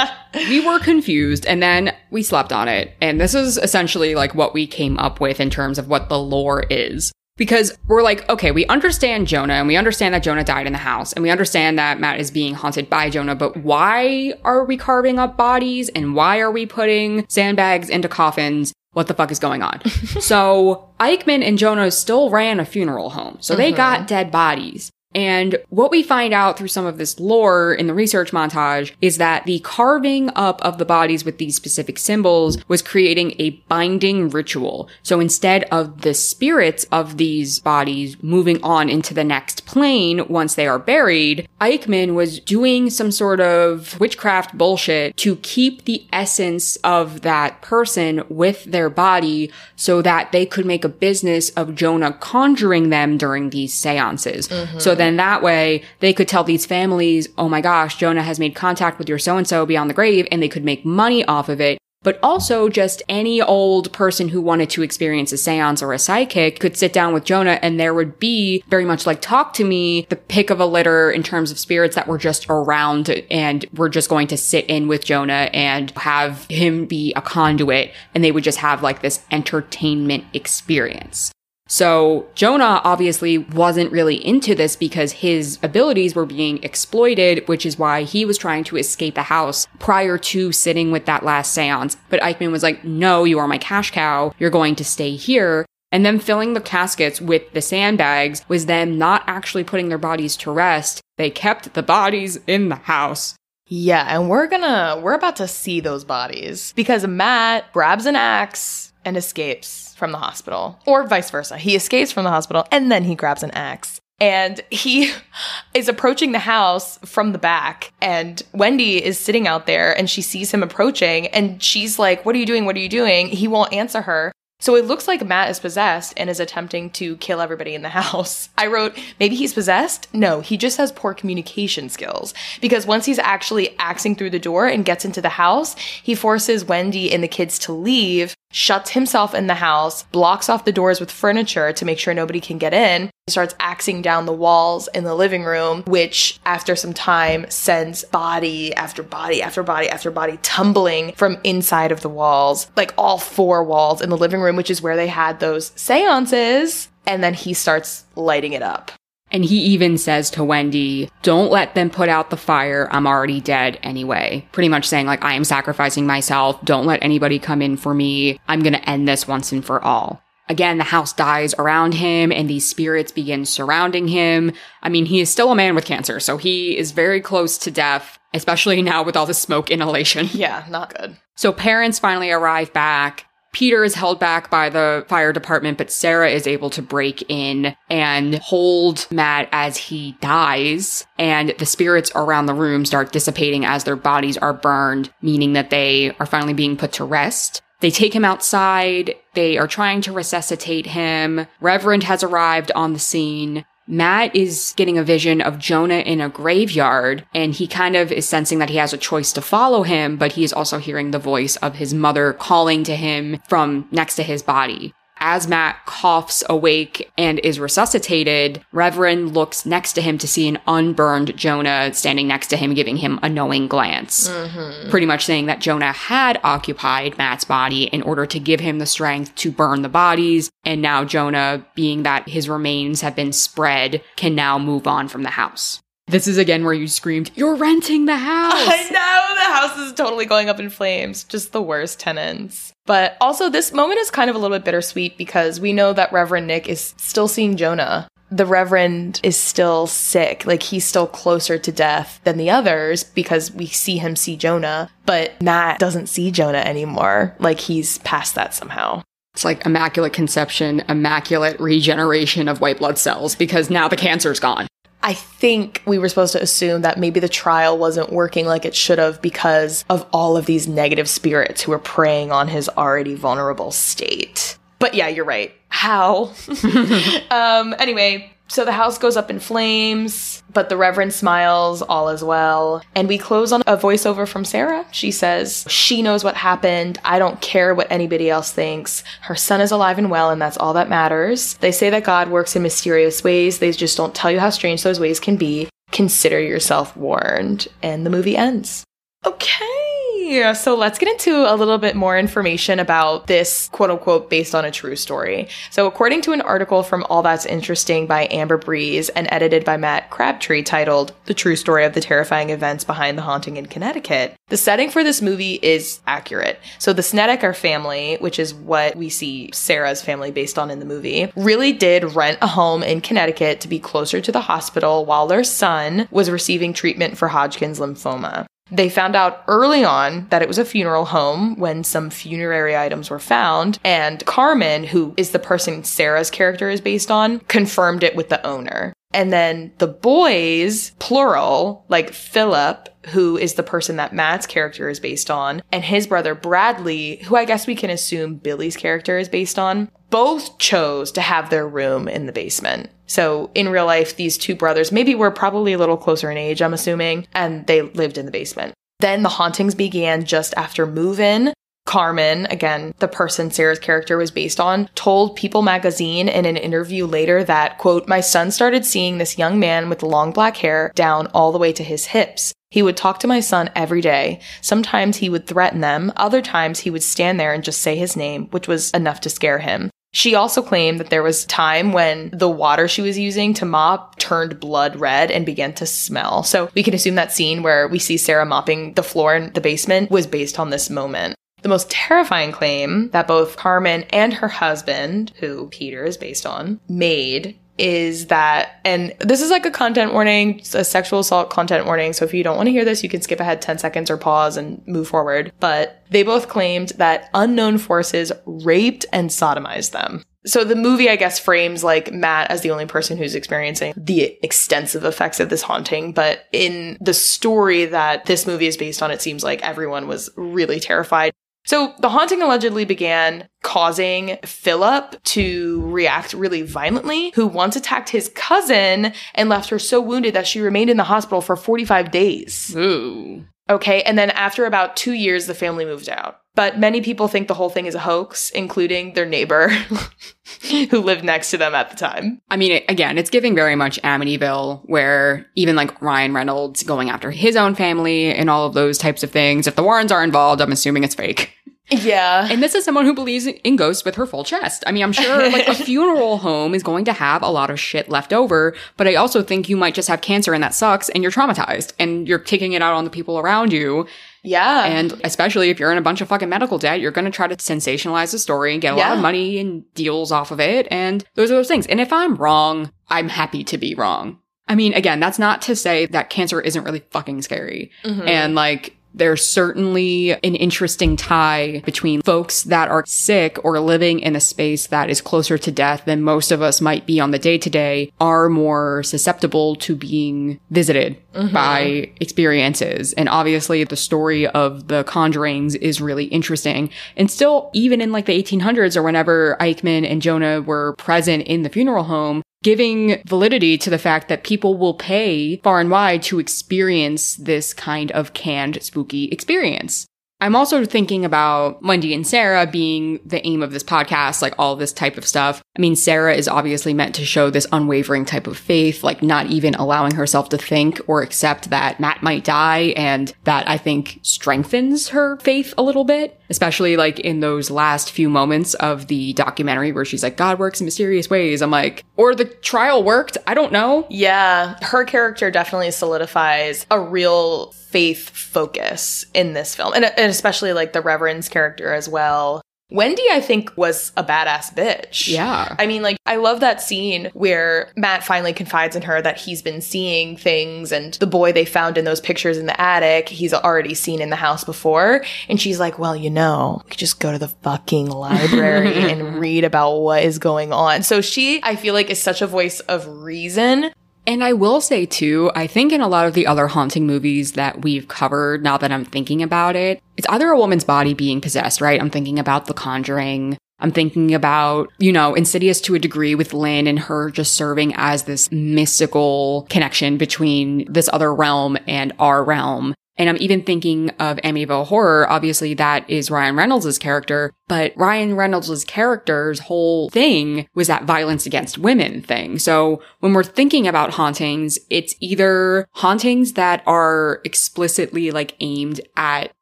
[LAUGHS] we were confused and then we slept on it. And this is essentially like what we came up with in terms of what the lore is. Because we're like, okay, we understand Jonah and we understand that Jonah died in the house and we understand that Matt is being haunted by Jonah, but why are we carving up bodies and why are we putting sandbags into coffins? What the fuck is going on? [LAUGHS] so Aickman and Jonah still ran a funeral home. So they uh-huh. got dead bodies. And what we find out through some of this lore in the research montage is that the carving up of the bodies with these specific symbols was creating a binding ritual. So instead of the spirits of these bodies moving on into the next plane once they are buried, Aickman was doing some sort of witchcraft bullshit to keep the essence of that person with their body so that they could make a business of Jonah conjuring them during these seances. Mm-hmm. So then that way they could tell these families, oh my gosh, Jonah has made contact with your so and so beyond the grave, and they could make money off of it. But also just any old person who wanted to experience a seance or a psychic could sit down with Jonah and there would be very much like talk to me, the pick of a litter in terms of spirits that were just around and were just going to sit in with Jonah and have him be a conduit and they would just have like this entertainment experience. So Jonah obviously wasn't really into this because his abilities were being exploited, which is why he was trying to escape the house prior to sitting with that last seance. But Aickman was like, no, you are my cash cow. You're going to stay here. And then filling the caskets with the sandbags was them not actually putting their bodies to rest. They kept the bodies in the house. Yeah, and we're gonna, we're about to see those bodies because Matt grabs an axe and escapes from the hospital, or vice versa. He escapes from the hospital and then he grabs an axe. And he [LAUGHS] is approaching the house from the back, and Wendy is sitting out there and she sees him approaching, and she's like, What are you doing? What are you doing? He won't answer her. So it looks like Matt is possessed and is attempting to kill everybody in the [LAUGHS] house. I wrote, maybe he's possessed? No, he just has poor communication skills. Because once he's actually axing through the door and gets into the house, he forces Wendy and the kids to leave, shuts himself in the house, blocks off the doors with furniture to make sure nobody can get in. He starts axing down the walls in the living room, which after some time sends body after body after body after body tumbling from inside of the walls, like all four walls in the living room, which is where they had those seances. And then he starts lighting it up. And he even says to Wendy, don't let them put out the fire. I'm already dead anyway. Pretty much saying like, I am sacrificing myself. Don't let anybody come in for me. I'm going to end this once and for all. Again, the house dies around him and these spirits begin surrounding him. I mean, he is still a man with cancer, so he is very close to death, especially now with all the smoke inhalation. Yeah, not good. So parents finally arrive back. Peter is held back by the fire department, but Sarah is able to break in and hold Matt as he dies. And the spirits around the room start dissipating as their bodies are burned, meaning that they are finally being put to rest. They take him outside. They are trying to resuscitate him. Reverend has arrived on the scene. Matt is getting a vision of Jonah in a graveyard and he kind of is sensing that he has a choice to follow him, but he is also hearing the voice of his mother calling to him from next to his body. As Matt coughs awake and is resuscitated, Reverend looks next to him to see an unburned Jonah standing next to him, giving him a knowing glance. Mm-hmm. Pretty much saying that Jonah had occupied Matt's body in order to give him the strength to burn the bodies. And now Jonah, being that his remains have been spread, can now move on from the house. This is again where you screamed, You're renting the house! I know the house is totally going up in flames. Just the worst tenants. But also, this moment is kind of a little bit bittersweet because we know that Reverend Nick is still seeing Jonah. The Reverend is still sick. Like, he's still closer to death than the others because we see him see Jonah. But Matt doesn't see Jonah anymore. Like, he's past that somehow. It's like immaculate conception, immaculate regeneration of white blood cells because now the cancer's gone. I think we were supposed to assume that maybe the trial wasn't working like it should have because of all of these negative spirits who were preying on his already vulnerable state. But yeah, you're right. How? [LAUGHS] um, anyway, so the house goes up in flames, but the Reverend smiles, all is well. And we close on a voiceover from Sarah. She says, She knows what happened. I don't care what anybody else thinks. Her son is alive and well, and that's all that matters. They say that God works in mysterious ways. They just don't tell you how strange those ways can be. consider yourself warned. And the movie ends. Okay. Yeah, so let's get into a little bit more information about this quote unquote based on a true story. So, according to an article from All That's Interesting by Amber Breeze and edited by Matt Crabtree titled The True Story of the Terrifying Events Behind the Haunting in Connecticut, the setting for this movie is accurate. So, the Snedeker family, which is what we see Sarah's family based on in the movie, really did rent a home in Connecticut to be closer to the hospital while their son was receiving treatment for Hodgkin's lymphoma. They found out early on that it was a funeral home when some funerary items were found, and Carmen, who is the person Sarah's character is based on, confirmed it with the owner. And then the boys, plural, like Philip, who is the person that Matt's character is based on, and his brother Bradley, who I guess we can assume Billy's character is based on, both chose to have their room in the basement. So in real life, these two brothers maybe were probably a little closer in age, I'm assuming, and they lived in the basement. Then the hauntings began just after move in. Carmen, again, the person Sarah's character was based on, told People magazine in an interview later that, quote, my son started seeing this young man with long black hair down all the way to his hips. He would talk to my son every day. Sometimes he would threaten them. Other times he would stand there and just say his name, which was enough to scare him. She also claimed that there was time when the water she was using to mop turned blood red and began to smell. So we can assume that scene where we see Sarah mopping the floor in the basement was based on this moment. The most terrifying claim that both Carmen and her husband, who Peter is based on, made is that, and this is like a content warning, a sexual assault content warning. So if you don't want to hear this, you can skip ahead 10 seconds or pause and move forward. But they both claimed that unknown forces raped and sodomized them. So the movie, I guess, frames like Matt as the only person who's experiencing the extensive effects of this haunting. But in the story that this movie is based on, it seems like everyone was really terrified. So the haunting allegedly began causing Philip to react really violently, who once attacked his cousin and left her so wounded that she remained in the hospital for 45 days. Ooh. Okay, and then after about two years, the family moved out. But many people think the whole thing is a hoax, including their neighbor [LAUGHS] who lived next to them at the time. I mean, again, it's giving very much Amityville, where even like Ryan Reynolds going after his own family and all of those types of things. If the Warrens are involved, I'm assuming it's fake. Yeah. And this is someone who believes in ghosts with her full chest. I mean, I'm sure like a [LAUGHS] funeral home is going to have a lot of shit left over, but I also think you might just have cancer and that sucks and you're traumatized and you're taking it out on the people around you. Yeah. And especially if you're in a bunch of fucking medical debt, you're going to try to sensationalize the story and get a lot of money and deals off of it. And those are those things. And if I'm wrong, I'm happy to be wrong. I mean, again, that's not to say that cancer isn't really fucking scary. Mhm. And like, there's certainly an interesting tie between folks that are sick or living in a space that is closer to death than most of us might be on the day to day are more susceptible to being visited Mm-hmm. by experiences. And obviously the story of the conjurings is really interesting. And still, even in like the 1800s or whenever Aickman and Jonah were present in the funeral home, giving validity to the fact that people will pay far and wide to experience this kind of canned spooky experience. I'm also thinking about Wendy and Sarah being the aim of this podcast, like all this type of stuff. I mean, Sarah is obviously meant to show this unwavering type of faith, like not even allowing herself to think or accept that Matt might die. And that I think strengthens her faith a little bit, especially like in those last few moments of the documentary where she's like, God works in mysterious ways. I'm like, or the trial worked. I don't know. Yeah, her character definitely solidifies a real faith focus in this film, and, and especially like the Reverend's character as well. Wendy, I think, was a badass bitch. Yeah. I mean, like, I love that scene where Matt finally confides in her that he's been seeing things and the boy they found in those pictures in the attic, he's already seen in the house before. And she's like, well, you know, we could just go to the fucking library [LAUGHS] and read about what is going on. So she, I feel like, is such a voice of reason. And I will say too, I think in a lot of the other haunting movies that we've covered, now that I'm thinking about it, it's either a woman's body being possessed, right? I'm thinking about The Conjuring. I'm thinking about, you know, Insidious to a degree with Lin and her just serving as this mystical connection between this other realm and our realm. And I'm even thinking of Amityville Horror. Obviously, that is Ryan Reynolds' character, but Ryan Reynolds' character's whole thing was that violence against women thing. So when we're thinking about hauntings, it's either hauntings that are explicitly like aimed at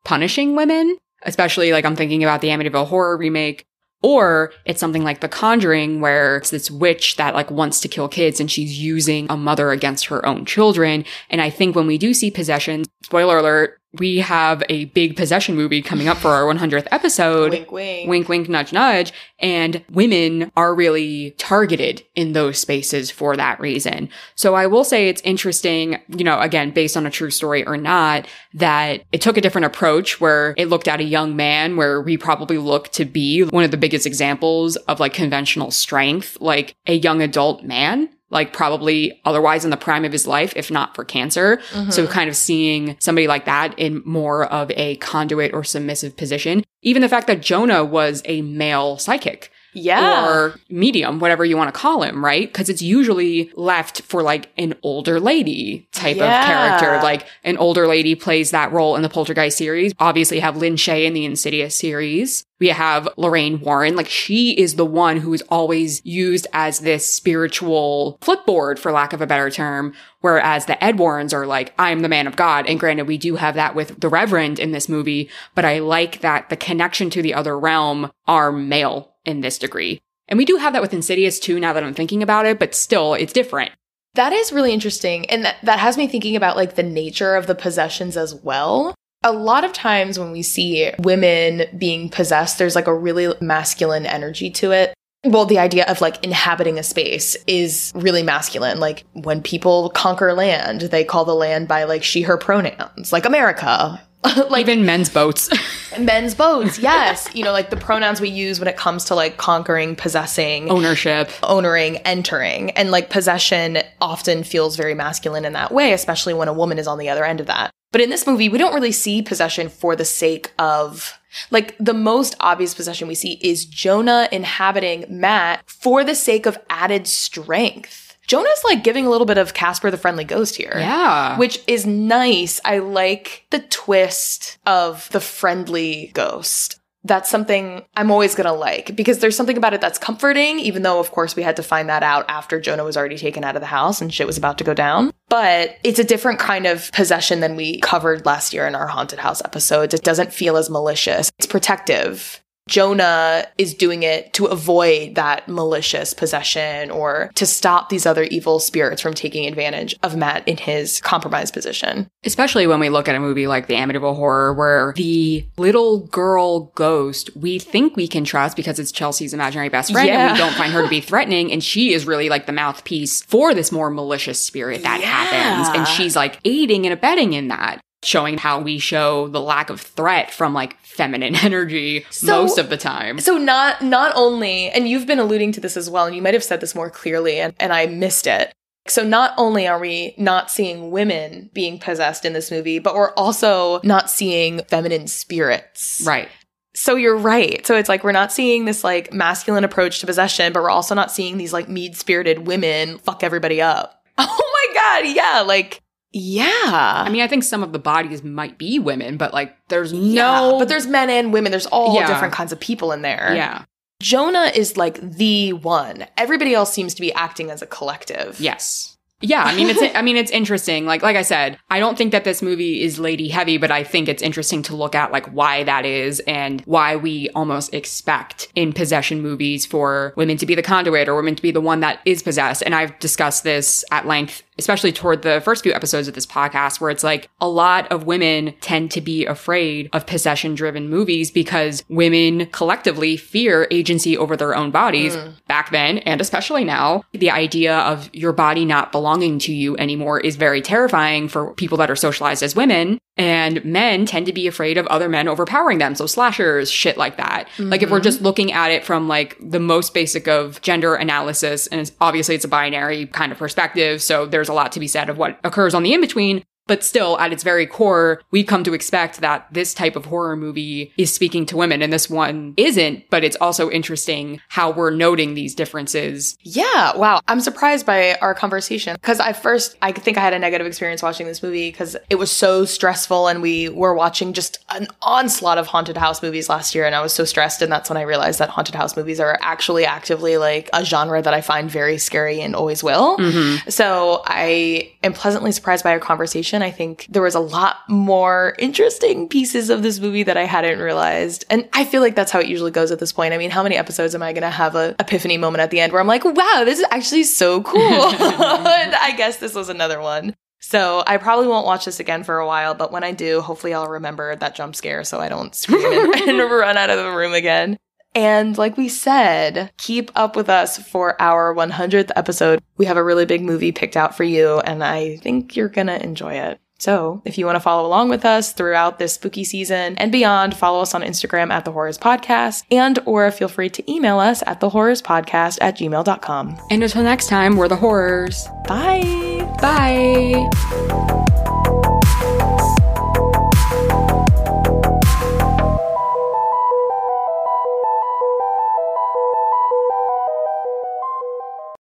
punishing women, especially like I'm thinking about the Amityville Horror remake, or it's something like The Conjuring, where it's this witch that like wants to kill kids and she's using a mother against her own children. And I think when we do see possession, spoiler alert, we have a big possession movie coming up for our 100th episode. Wink, wink. Wink, wink, nudge, nudge. And women are really targeted in those spaces for that reason. So I will say it's interesting, you know, again, based on a true story or not, that it took a different approach where it looked at a young man where we probably look to be one of the biggest examples of like conventional strength, like a young adult man like probably otherwise in the prime of his life, if not for cancer. Mm-hmm. So kind of seeing somebody like that in more of a conduit or submissive position. Even the fact that Jonah was a male psychic. Yeah. Or medium, whatever you want to call him, right? Because it's usually left for like an older lady type Yeah. of character. Like an older lady plays that role in the Poltergeist series. Obviously, you have Lin Shaye in the Insidious series. We have Lorraine Warren. Like she is the one who is always used as this spiritual flipboard, for lack of a better term. Whereas the Ed Warrens are like, I'm the man of God. And granted, we do have that with the Reverend in this movie, but I like that the connection to the other realm are male in this degree. And we do have that with Insidious too, now that I'm thinking about it, but still, it's different. That is really interesting. And that, that has me thinking about like the nature of the possessions as well. A lot of times when we see women being possessed, there's like a really masculine energy to it. Well, the idea of like inhabiting a space is really masculine. Like when people conquer land, they call the land by like she, her pronouns, like America. [LAUGHS] like Even men's boats. [LAUGHS] men's boats, yes. you know, like the pronouns we use when it comes to like conquering, possessing, Ownership. owning, entering. And like possession often feels very masculine in that way, especially when a woman is on the other end of that. But in this movie, we don't really see possession for the sake of like the most obvious possession we see is Jonah inhabiting Matt for the sake of added strength. Jonah's like giving a little bit of Casper the Friendly Ghost here. Yeah. Which is nice. I like the twist of the friendly ghost. That's something I'm always going to like because there's something about it that's comforting, even though, of course, we had to find that out after Jonah was already taken out of the house and shit was about to go down. But it's a different kind of possession than we covered last year in our haunted house episodes. It doesn't feel as malicious, it's protective. Jonah is doing it to avoid that malicious possession or to stop these other evil spirits from taking advantage of Matt in his compromised position. Especially when we look at a movie like The Amityville Horror, where the little girl ghost we think we can trust because it's Chelsea's imaginary best friend and we don't find her to be threatening. And she is really like the mouthpiece for this more malicious spirit that Yeah. happens. And she's like aiding and abetting in that. Showing how we show the lack of threat from like feminine [LAUGHS] energy So- most of the time. So not not only, and you've been alluding to this as well, and you might have said this more clearly, and, and I missed it. So not only are we not seeing women being possessed in this movie, but we're also not seeing feminine spirits. Right. So you're right. So it's like we're not seeing this like masculine approach to possession, but we're also not seeing these like mead spirited women fuck everybody up. [LAUGHS] Oh my god, yeah, like yeah. I mean, I think some of the bodies might be women, but like there's yeah, no. but there's men and women. There's all Yeah. different kinds of people in there. Yeah. Jonah is like the one. Everybody else seems to be acting as a collective. Yes. Yeah, I mean it's [LAUGHS] I mean it's interesting. Like like I said, I don't think that this movie is lady heavy, but I think it's interesting to look at like why that is and why we almost expect in possession movies for women to be the conduit or women to be the one that is possessed. And I've discussed this at length especially toward the first few episodes of this podcast where it's like a lot of women tend to be afraid of possession driven movies because women collectively fear agency over their own bodies hmm. back then and especially now. The idea of your body not belonging to you anymore is very terrifying for people that are socialized as women. And men tend to be afraid of other men overpowering them. So slashers, shit like that. Like if we're mm-hmm. just looking at it from like the most basic of gender analysis, and it's, obviously it's a binary kind of perspective. So there's a lot to be said of what occurs on the in between. But still, at its very core, we come to expect that this type of horror movie is speaking to women, and this one isn't. But it's also interesting how we're noting these differences. Yeah, wow. I'm surprised by our conversation because I first, I think I had a negative experience watching this movie because it was so stressful and we were watching just an onslaught of haunted house movies last year and I was so stressed. And that's when I realized that haunted house movies are actually actively like a genre that I find very scary and always will. Mm-hmm. So I am pleasantly surprised by our conversation. I think there was a lot more interesting pieces of this movie that I hadn't realized. And I feel like that's how it usually goes at this point. I mean, how many episodes am I going to have a epiphany moment at the end where I'm like, wow, this is actually so cool. [LAUGHS] [LAUGHS] I guess this was another one. So I probably won't watch this again for a while, but when I do, hopefully I'll remember that jump scare so I don't scream and, [LAUGHS] and run out of the room again. And like we said, keep up with us for our 100th episode. We have a really big movie picked out for you, and I think you're gonna enjoy it. So if you want to follow along with us throughout this spooky season and beyond, follow us on Instagram at the Whorrors Podcast and or feel free to email us at the whorrors podcast at gmail.com. And until next time, we're the Whorrors. Bye. Bye.